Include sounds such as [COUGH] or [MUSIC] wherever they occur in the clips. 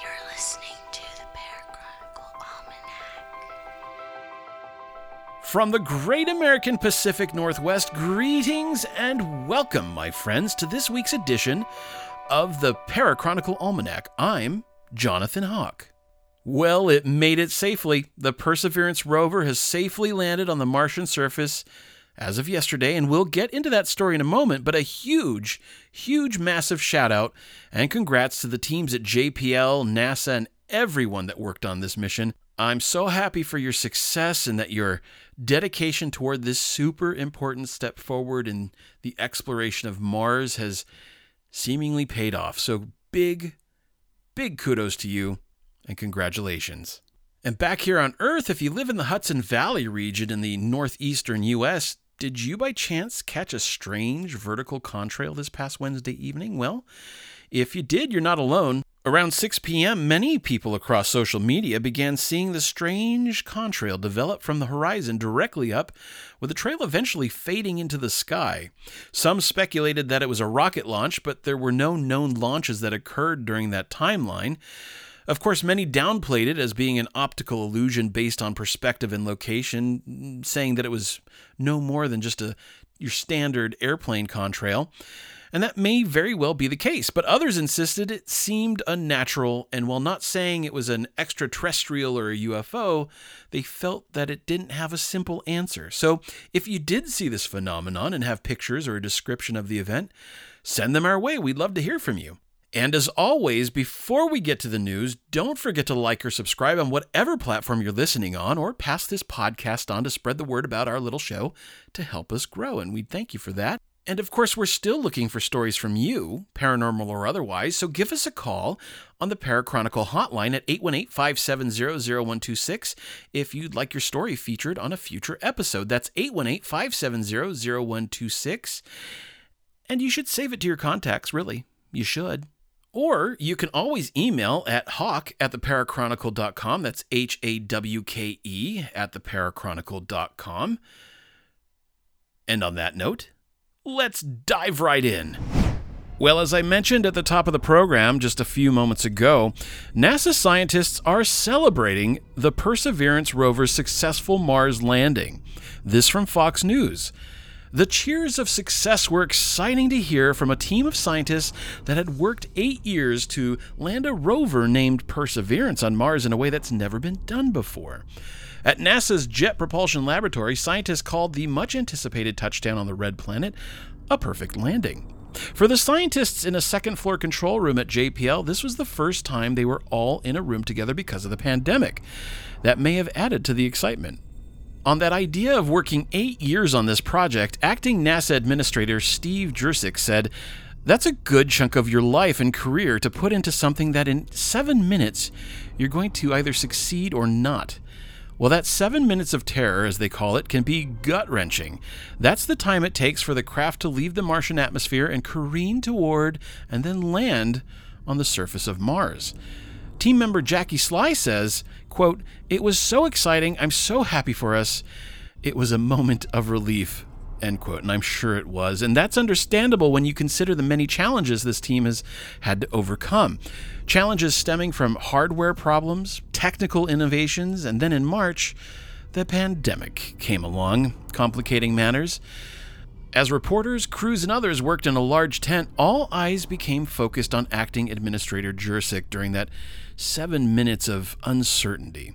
You're listening to the Parachronicle Almanac. From the great American Pacific Northwest, greetings and welcome, my friends, to this week's edition of the Parachronicle Almanac. I'm Jonathan Hawke. Well, it made it safely. The Perseverance rover has safely landed on the Martian surface as of yesterday, and we'll get into that story in a moment. But a huge, huge, massive shout out and congrats to the teams at JPL, NASA, and everyone that worked on this mission. I'm so happy for your success and that your dedication toward this super important step forward in the exploration of Mars has seemingly paid off. So big, big kudos to you and congratulations. And back here on Earth, if you live in the Hudson Valley region in the northeastern U.S., did you by chance catch a strange vertical contrail this past Wednesday evening? Well, if you did, you're not alone. Around 6 p.m., many people across social media began seeing the strange contrail develop from the horizon directly up, with the trail eventually fading into the sky. Some speculated that it was a rocket launch, but there were no known launches that occurred during that timeline. Of course, many downplayed it as being an optical illusion based on perspective and location, saying that it was no more than just a your standard airplane contrail. And that may very well be the case, but others insisted it seemed unnatural, and while not saying it was an extraterrestrial or a UFO, they felt that it didn't have a simple answer. So, if you did see this phenomenon and have pictures or a description of the event, send them our way. We'd love to hear from you. And as always, before we get to the news, don't forget to like or subscribe on whatever platform you're listening on, or pass this podcast on to spread the word about our little show to help us grow. And we'd thank you for that. And of course, we're still looking for stories from you, paranormal or otherwise, so give us a call on the Parachronicle hotline at 818 570 0126 if you'd like your story featured on a future episode. That's 818 570 0126. And you should save it to your contacts, really. You should. Or you can always email at hawke at theparachronicle.com. That's H A W K E at theparachronicle.com. And on that note, let's dive right in. Well, as I mentioned at the top of the program just a few moments ago, NASA scientists are celebrating the Perseverance rover's successful Mars landing. This from Fox News. The cheers of success were exciting to hear from a team of scientists that had worked eight years to land a rover named Perseverance on Mars in a way that's never been done before. At NASA's Jet Propulsion Laboratory, scientists called the much anticipated touchdown on the red planet a perfect landing. For the scientists in a second floor control room at JPL, this was the first time they were all in a room together because of the pandemic. That may have added to the excitement. On that idea of working eight years on this project, acting NASA Administrator Steve Jurczyk said, That's a good chunk of your life and career to put into something that in seven minutes you're going to either succeed or not. Well, that seven minutes of terror, as they call it, can be gut wrenching. That's the time it takes for the craft to leave the Martian atmosphere and careen toward and then land on the surface of Mars. Team member Jackie Sly says, quote, It was so exciting. I'm so happy for us. It was a moment of relief. End quote. And I'm sure it was. And that's understandable when you consider the many challenges this team has had to overcome. Challenges stemming from hardware problems, technical innovations, and then in March, the pandemic came along, complicating matters. As reporters, crews, and others worked in a large tent, all eyes became focused on acting administrator Jurczyk during that seven minutes of uncertainty.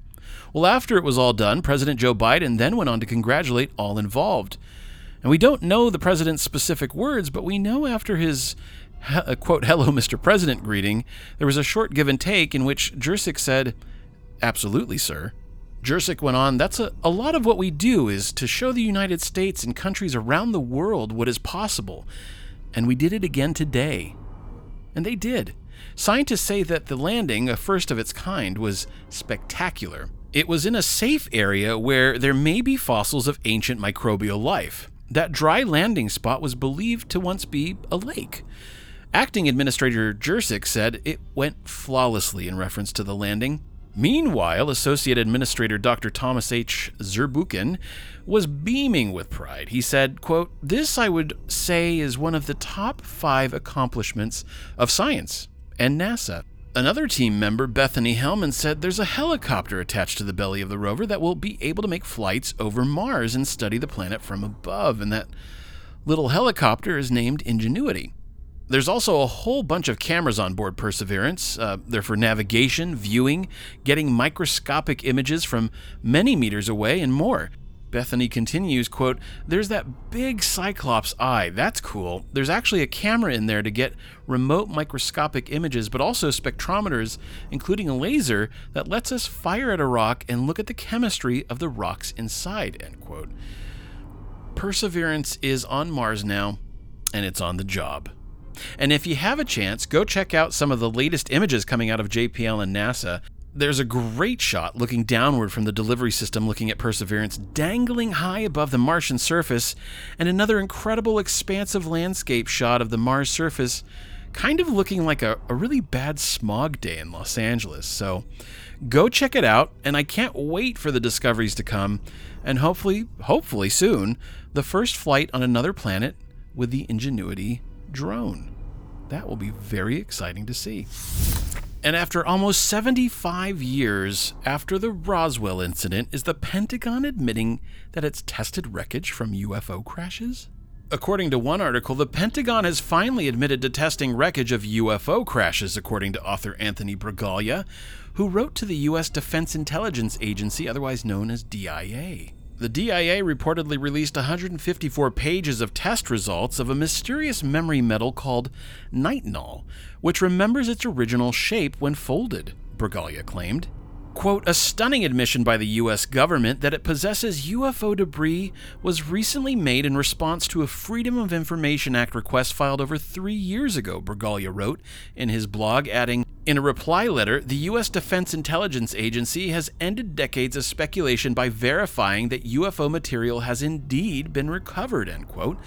Well, after it was all done, President Joe Biden then went on to congratulate all involved. And we don't know the president's specific words, but we know after his uh, quote, hello, Mr. President greeting, there was a short give and take in which Jurczyk said, Absolutely, sir. Jurczyk went on, That's a, a lot of what we do is to show the United States and countries around the world what is possible. And we did it again today. And they did. Scientists say that the landing, a first of its kind, was spectacular. It was in a safe area where there may be fossils of ancient microbial life. That dry landing spot was believed to once be a lake. Acting Administrator Jurczyk said it went flawlessly in reference to the landing. Meanwhile, Associate Administrator Dr. Thomas H. Zurbuchen was beaming with pride. He said, quote, This, I would say, is one of the top five accomplishments of science and NASA. Another team member, Bethany Ehlmann, said there's a helicopter attached to the belly of the rover that will be able to make flights over Mars and study the planet from above, and that little helicopter is named Ingenuity. There's also a whole bunch of cameras on board Perseverance. Uh, they're for navigation, viewing, getting microscopic images from many meters away, and more. Bethany continues, quote, There's that big Cyclops eye. That's cool. There's actually a camera in there to get remote microscopic images, but also spectrometers, including a laser that lets us fire at a rock and look at the chemistry of the rocks inside, end quote. Perseverance is on Mars now, and it's on the job. And if you have a chance, go check out some of the latest images coming out of JPL and NASA. There's a great shot looking downward from the delivery system, looking at Perseverance dangling high above the Martian surface, and another incredible expansive landscape shot of the Mars surface, kind of looking like a, a really bad smog day in Los Angeles. So go check it out, and I can't wait for the discoveries to come, and hopefully, hopefully soon, the first flight on another planet with the Ingenuity drone. That will be very exciting to see. And after almost 75 years after the Roswell incident, is the Pentagon admitting that it's tested wreckage from UFO crashes? According to one article, the Pentagon has finally admitted to testing wreckage of UFO crashes, according to author Anthony Bragalia, who wrote to the U.S. Defense Intelligence Agency, otherwise known as DIA. The DIA reportedly released 154 pages of test results of a mysterious memory metal called nitinol, which remembers its original shape when folded, Bragalia claimed. Quote, a stunning admission by the U.S. government that it possesses UFO debris was recently made in response to a Freedom of Information Act request filed over three years ago, Bragalia wrote in his blog, adding, in a reply letter, the U.S. Defense Intelligence Agency has ended decades of speculation by verifying that UFO material has indeed been recovered, end quote.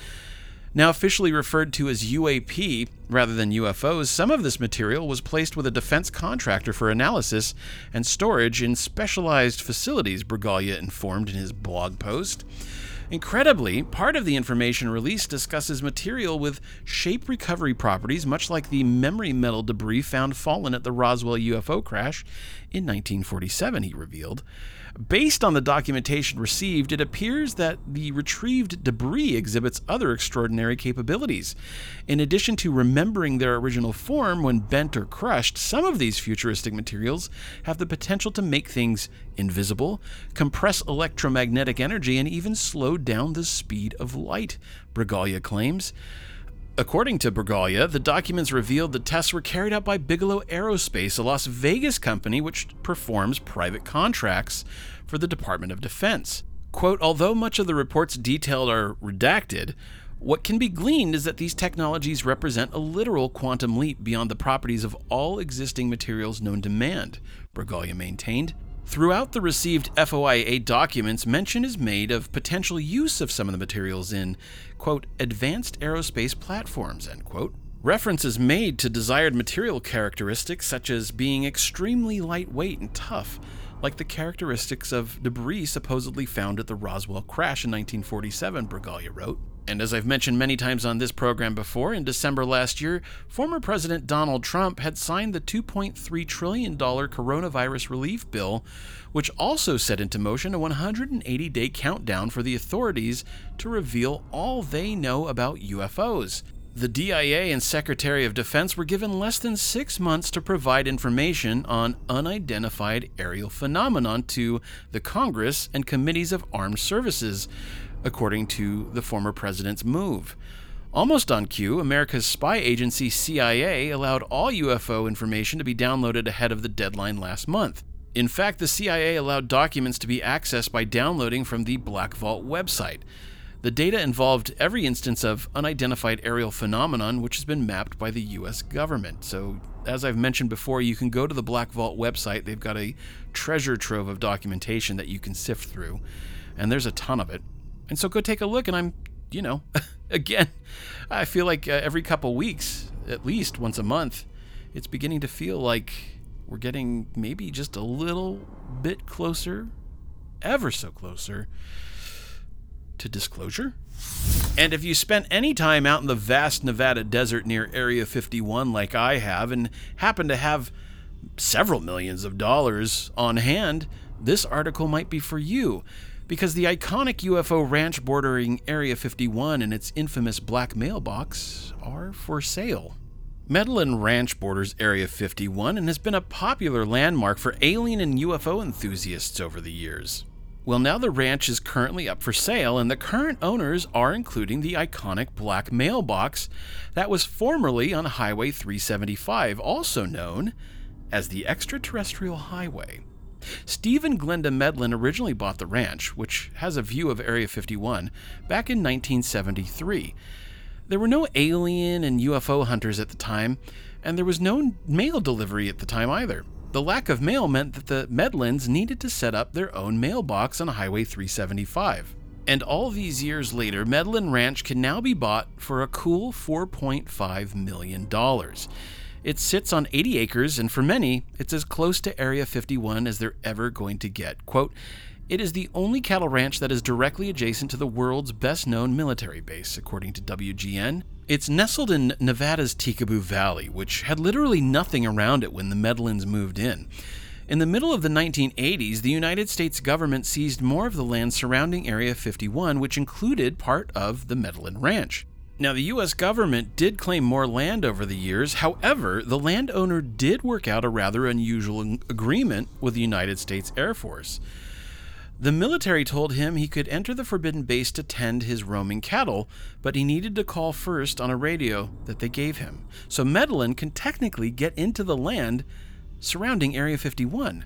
Now officially referred to as UAP rather than UFOs, some of this material was placed with a defense contractor for analysis and storage in specialized facilities, Bragalia informed in his blog post. Incredibly, part of the information released discusses material with shape recovery properties, much like the memory metal debris found fallen at the Roswell UFO crash in 1947, he revealed. Based on the documentation received, it appears that the retrieved debris exhibits other extraordinary capabilities. In addition to remembering their original form when bent or crushed, some of these futuristic materials have the potential to make things invisible, compress electromagnetic energy, and even slow down the speed of light, Bragalia claims. According to Bragalia, the documents revealed the tests were carried out by Bigelow Aerospace, a Las Vegas company which performs private contracts for the Department of Defense. Quote, although much of the reports detailed are redacted, what can be gleaned is that these technologies represent a literal quantum leap beyond the properties of all existing materials known to man, Bragalia maintained. Throughout the received FOIA documents, mention is made of potential use of some of the materials in, quote, advanced aerospace platforms, end quote. References made to desired material characteristics such as being extremely lightweight and tough, like the characteristics of debris supposedly found at the Roswell crash in 1947, Bragalia wrote. And as I've mentioned many times on this program before, in December last year, former President Donald Trump had signed the $2.3 trillion coronavirus relief bill, which also set into motion a 180 day countdown for the authorities to reveal all they know about UFOs. The DIA and Secretary of Defense were given less than six months to provide information on unidentified aerial phenomenon to the Congress and committees of armed services according to the former president's move. Almost on cue, America's spy agency CIA allowed all UFO information to be downloaded ahead of the deadline last month. In fact, the CIA allowed documents to be accessed by downloading from the Black Vault website. The data involved every instance of unidentified aerial phenomenon which has been mapped by the US government. So, as I've mentioned before, you can go to the Black Vault website. They've got a treasure trove of documentation that you can sift through, and there's a ton of it. And so go take a look. And I'm, you know, [LAUGHS] again, I feel like uh, every couple weeks, at least once a month, it's beginning to feel like we're getting maybe just a little bit closer, ever so closer, to disclosure. And if you spent any time out in the vast Nevada desert near Area 51 like I have and happen to have several millions of dollars on hand, this article might be for you because the iconic UFO ranch bordering Area 51 and its infamous black mailbox are for sale. Medlin Ranch borders Area 51 and has been a popular landmark for alien and UFO enthusiasts over the years. Well, now the ranch is currently up for sale, and the current owners are including the iconic black mailbox that was formerly on Highway 375, also known as the Extraterrestrial Highway. Steve and Glenda Medlin originally bought the ranch, which has a view of Area 51, back in 1973. There were no alien and UFO hunters at the time, and there was no mail delivery at the time either. The lack of mail meant that the Medlins needed to set up their own mailbox on Highway 375. And all these years later, Medlin Ranch can now be bought for a cool $4.5 million. It sits on 80 acres, and for many, it's as close to Area 51 as they're ever going to get. Quote, it is the only cattle ranch that is directly adjacent to the world's best known military base, according to WGN. It's nestled in Nevada's Tikaboo Valley, which had literally nothing around it when the Medlins moved in. In the middle of the 1980s, the United States government seized more of the land surrounding Area 51, which included part of the Medlin Ranch. Now, the U.S. government did claim more land over the years. However, the landowner did work out a rather unusual agreement with the United States Air Force. The military told him he could enter the forbidden base to tend his roaming cattle, but he needed to call first on a radio that they gave him. So Medlin can technically get into the land surrounding Area 51.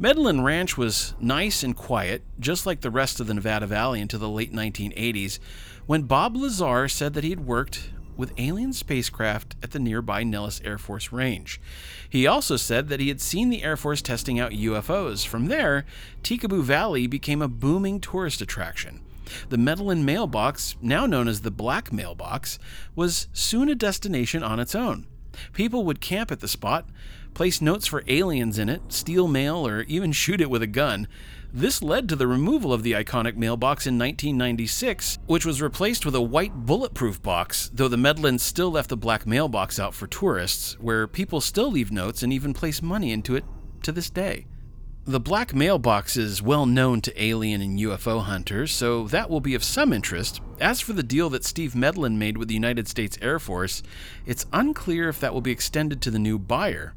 Medlin Ranch was nice and quiet, just like the rest of the Nevada Valley until the late 1980s, when Bob Lazar said that he had worked with alien spacecraft at the nearby Nellis Air Force Range. He also said that he had seen the Air Force testing out UFOs. From there, Tikaboo Valley became a booming tourist attraction. The Medlin mailbox, now known as the Black Mailbox, was soon a destination on its own. People would camp at the spot, place notes for aliens in it, steal mail, or even shoot it with a gun. This led to the removal of the iconic mailbox in 1996, which was replaced with a white bulletproof box, though the Medlins still left the black mailbox out for tourists, where people still leave notes and even place money into it to this day. The black mailbox is well known to alien and UFO hunters, so that will be of some interest. As for the deal that Steve Medlin made with the United States Air Force, it's unclear if that will be extended to the new buyer.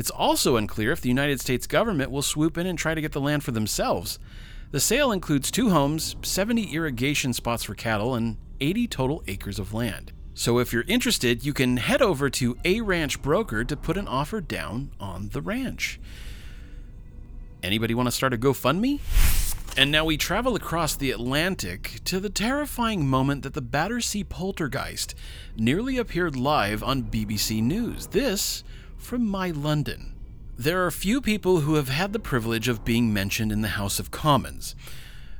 It's also unclear if the United States government will swoop in and try to get the land for themselves. The sale includes two homes, 70 irrigation spots for cattle, and 80 total acres of land. So if you're interested, you can head over to A Ranch Broker to put an offer down on the ranch. Anybody want to start a GoFundMe? And now we travel across the Atlantic to the terrifying moment that the Battersea poltergeist nearly appeared live on BBC News. This from My London. There are few people who have had the privilege of being mentioned in the House of Commons.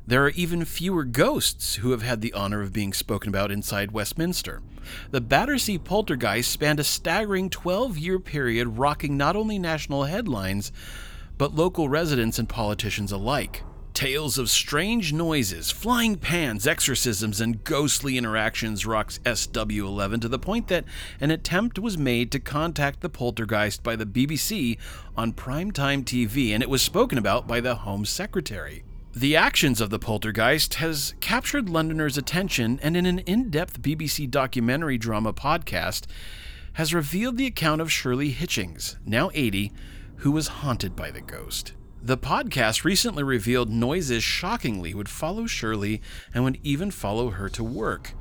There are even fewer ghosts who have had the honor of being spoken about inside Westminster. The Battersea poltergeist spanned a staggering 12 year period, rocking not only national headlines, but local residents and politicians alike. Tales of strange noises, flying pans, exorcisms, and ghostly interactions rocks SW11 to the point that an attempt was made to contact the poltergeist by the BBC on primetime TV, and it was spoken about by the Home Secretary. The actions of the poltergeist has captured Londoners' attention, and in an in depth BBC documentary drama podcast, has revealed the account of Shirley Hitchings, now 80, who was haunted by the ghost. The podcast recently revealed noises shockingly would follow Shirley and would even follow her to work.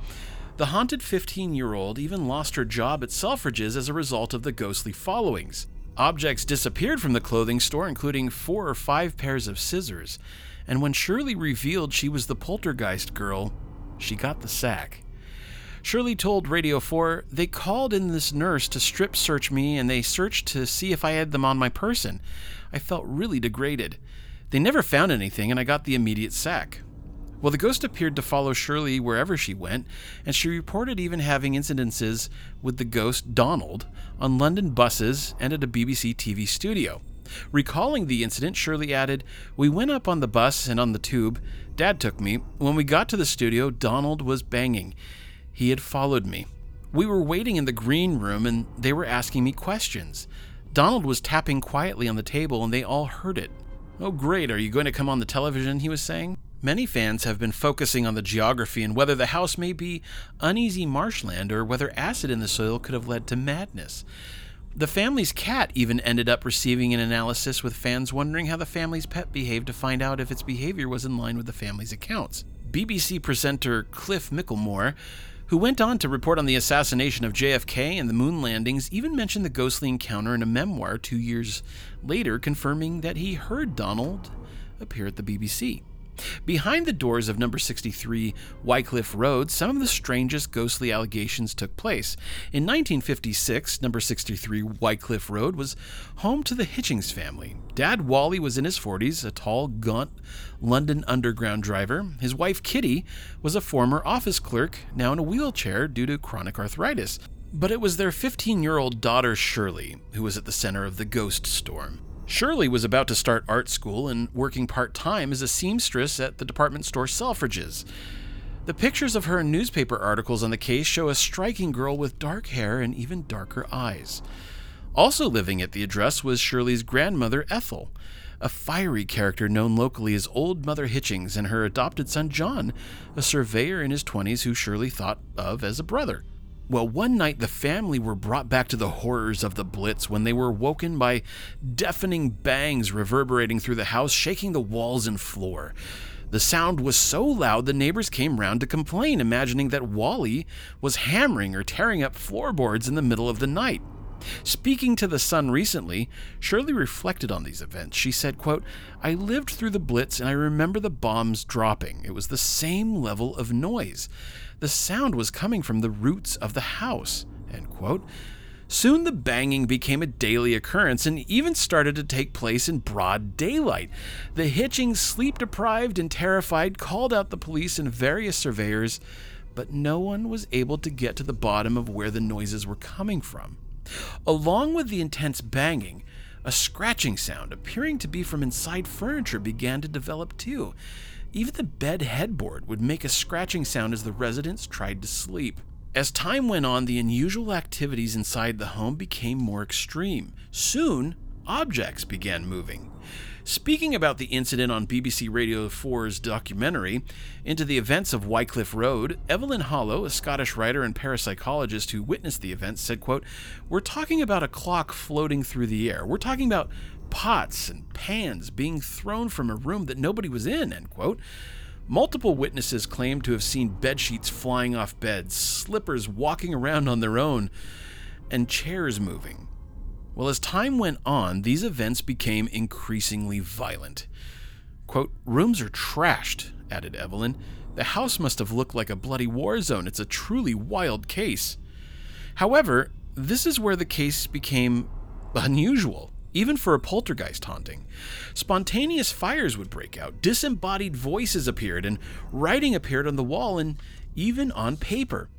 The haunted 15 year old even lost her job at Selfridges as a result of the ghostly followings. Objects disappeared from the clothing store, including four or five pairs of scissors, and when Shirley revealed she was the poltergeist girl, she got the sack. Shirley told Radio 4 they called in this nurse to strip search me and they searched to see if I had them on my person. I felt really degraded. They never found anything, and I got the immediate sack. Well, the ghost appeared to follow Shirley wherever she went, and she reported even having incidences with the ghost Donald on London buses and at a BBC TV studio. Recalling the incident, Shirley added, We went up on the bus and on the tube. Dad took me. When we got to the studio, Donald was banging. He had followed me. We were waiting in the green room and they were asking me questions. Donald was tapping quietly on the table and they all heard it. Oh, great, are you going to come on the television? He was saying. Many fans have been focusing on the geography and whether the house may be uneasy marshland or whether acid in the soil could have led to madness. The family's cat even ended up receiving an analysis with fans wondering how the family's pet behaved to find out if its behavior was in line with the family's accounts. BBC presenter Cliff Michelmore, who went on to report on the assassination of JFK and the moon landings, even mentioned the ghostly encounter in a memoir two years later, confirming that he heard Donald appear at the BBC. Behind the doors of number 63 Wycliffe Road, some of the strangest ghostly allegations took place. In 1956, number 63 Wycliffe Road was home to the Hitchings family. Dad Wally was in his 40s, a tall, gaunt London Underground driver. His wife Kitty was a former office clerk, now in a wheelchair due to chronic arthritis. But it was their 15 year old daughter Shirley who was at the center of the ghost storm. Shirley was about to start art school and working part time as a seamstress at the department store Selfridges. The pictures of her in newspaper articles on the case show a striking girl with dark hair and even darker eyes. Also living at the address was Shirley's grandmother, Ethel, a fiery character known locally as Old Mother Hitchings, and her adopted son, John, a surveyor in his 20s who Shirley thought of as a brother. Well, one night the family were brought back to the horrors of the Blitz when they were woken by deafening bangs reverberating through the house, shaking the walls and floor. The sound was so loud the neighbors came round to complain, imagining that Wally was hammering or tearing up floorboards in the middle of the night. Speaking to The Sun recently, Shirley reflected on these events. She said, quote, I lived through the Blitz and I remember the bombs dropping. It was the same level of noise. The sound was coming from the roots of the house. Soon the banging became a daily occurrence and even started to take place in broad daylight. The Hitchings, sleep deprived and terrified, called out the police and various surveyors, but no one was able to get to the bottom of where the noises were coming from. Along with the intense banging, a scratching sound, appearing to be from inside furniture, began to develop too. Even the bed headboard would make a scratching sound as the residents tried to sleep. As time went on, the unusual activities inside the home became more extreme. Soon, objects began moving. Speaking about the incident on BBC Radio 4's documentary, Into the Events of Wycliffe Road, Evelyn Hollow, a Scottish writer and parapsychologist who witnessed the event, said, quote, We're talking about a clock floating through the air. We're talking about pots and pans being thrown from a room that nobody was in, end quote. Multiple witnesses claimed to have seen bed sheets flying off beds, slippers walking around on their own, and chairs moving. Well, as time went on, these events became increasingly violent. Quote, Rooms are trashed, added Evelyn. The house must have looked like a bloody war zone. It's a truly wild case. However, this is where the case became unusual even for a poltergeist haunting. Spontaneous fires would break out, disembodied voices appeared, and writing appeared on the wall and even on paper.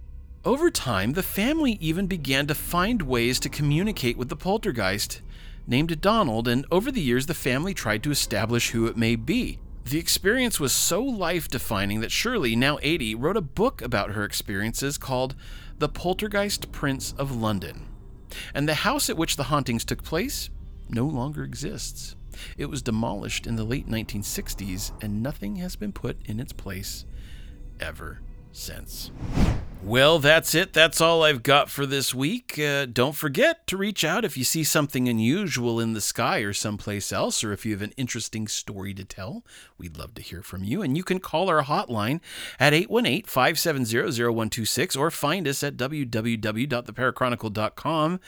Over time, the family even began to find ways to communicate with the poltergeist, named Donald, and over the years, the family tried to establish who it may be. The experience was so life defining that Shirley, now 80, wrote a book about her experiences called The Poltergeist Prince of London. And the house at which the hauntings took place no longer exists. It was demolished in the late 1960s, and nothing has been put in its place ever since. Well, that's it. That's all I've got for this week. Uh, don't forget to reach out if you see something unusual in the sky or someplace else, or if you have an interesting story to tell. We'd love to hear from you. And you can call our hotline at 818 570 0126 or find us at www.theparachronicle.com.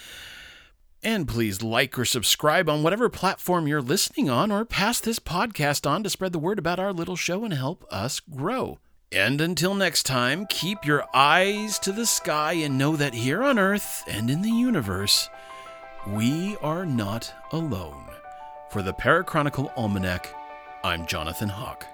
And please like or subscribe on whatever platform you're listening on, or pass this podcast on to spread the word about our little show and help us grow. And until next time, keep your eyes to the sky and know that here on Earth and in the universe, we are not alone. For the Parachronicle Almanac, I'm Jonathan Hawke.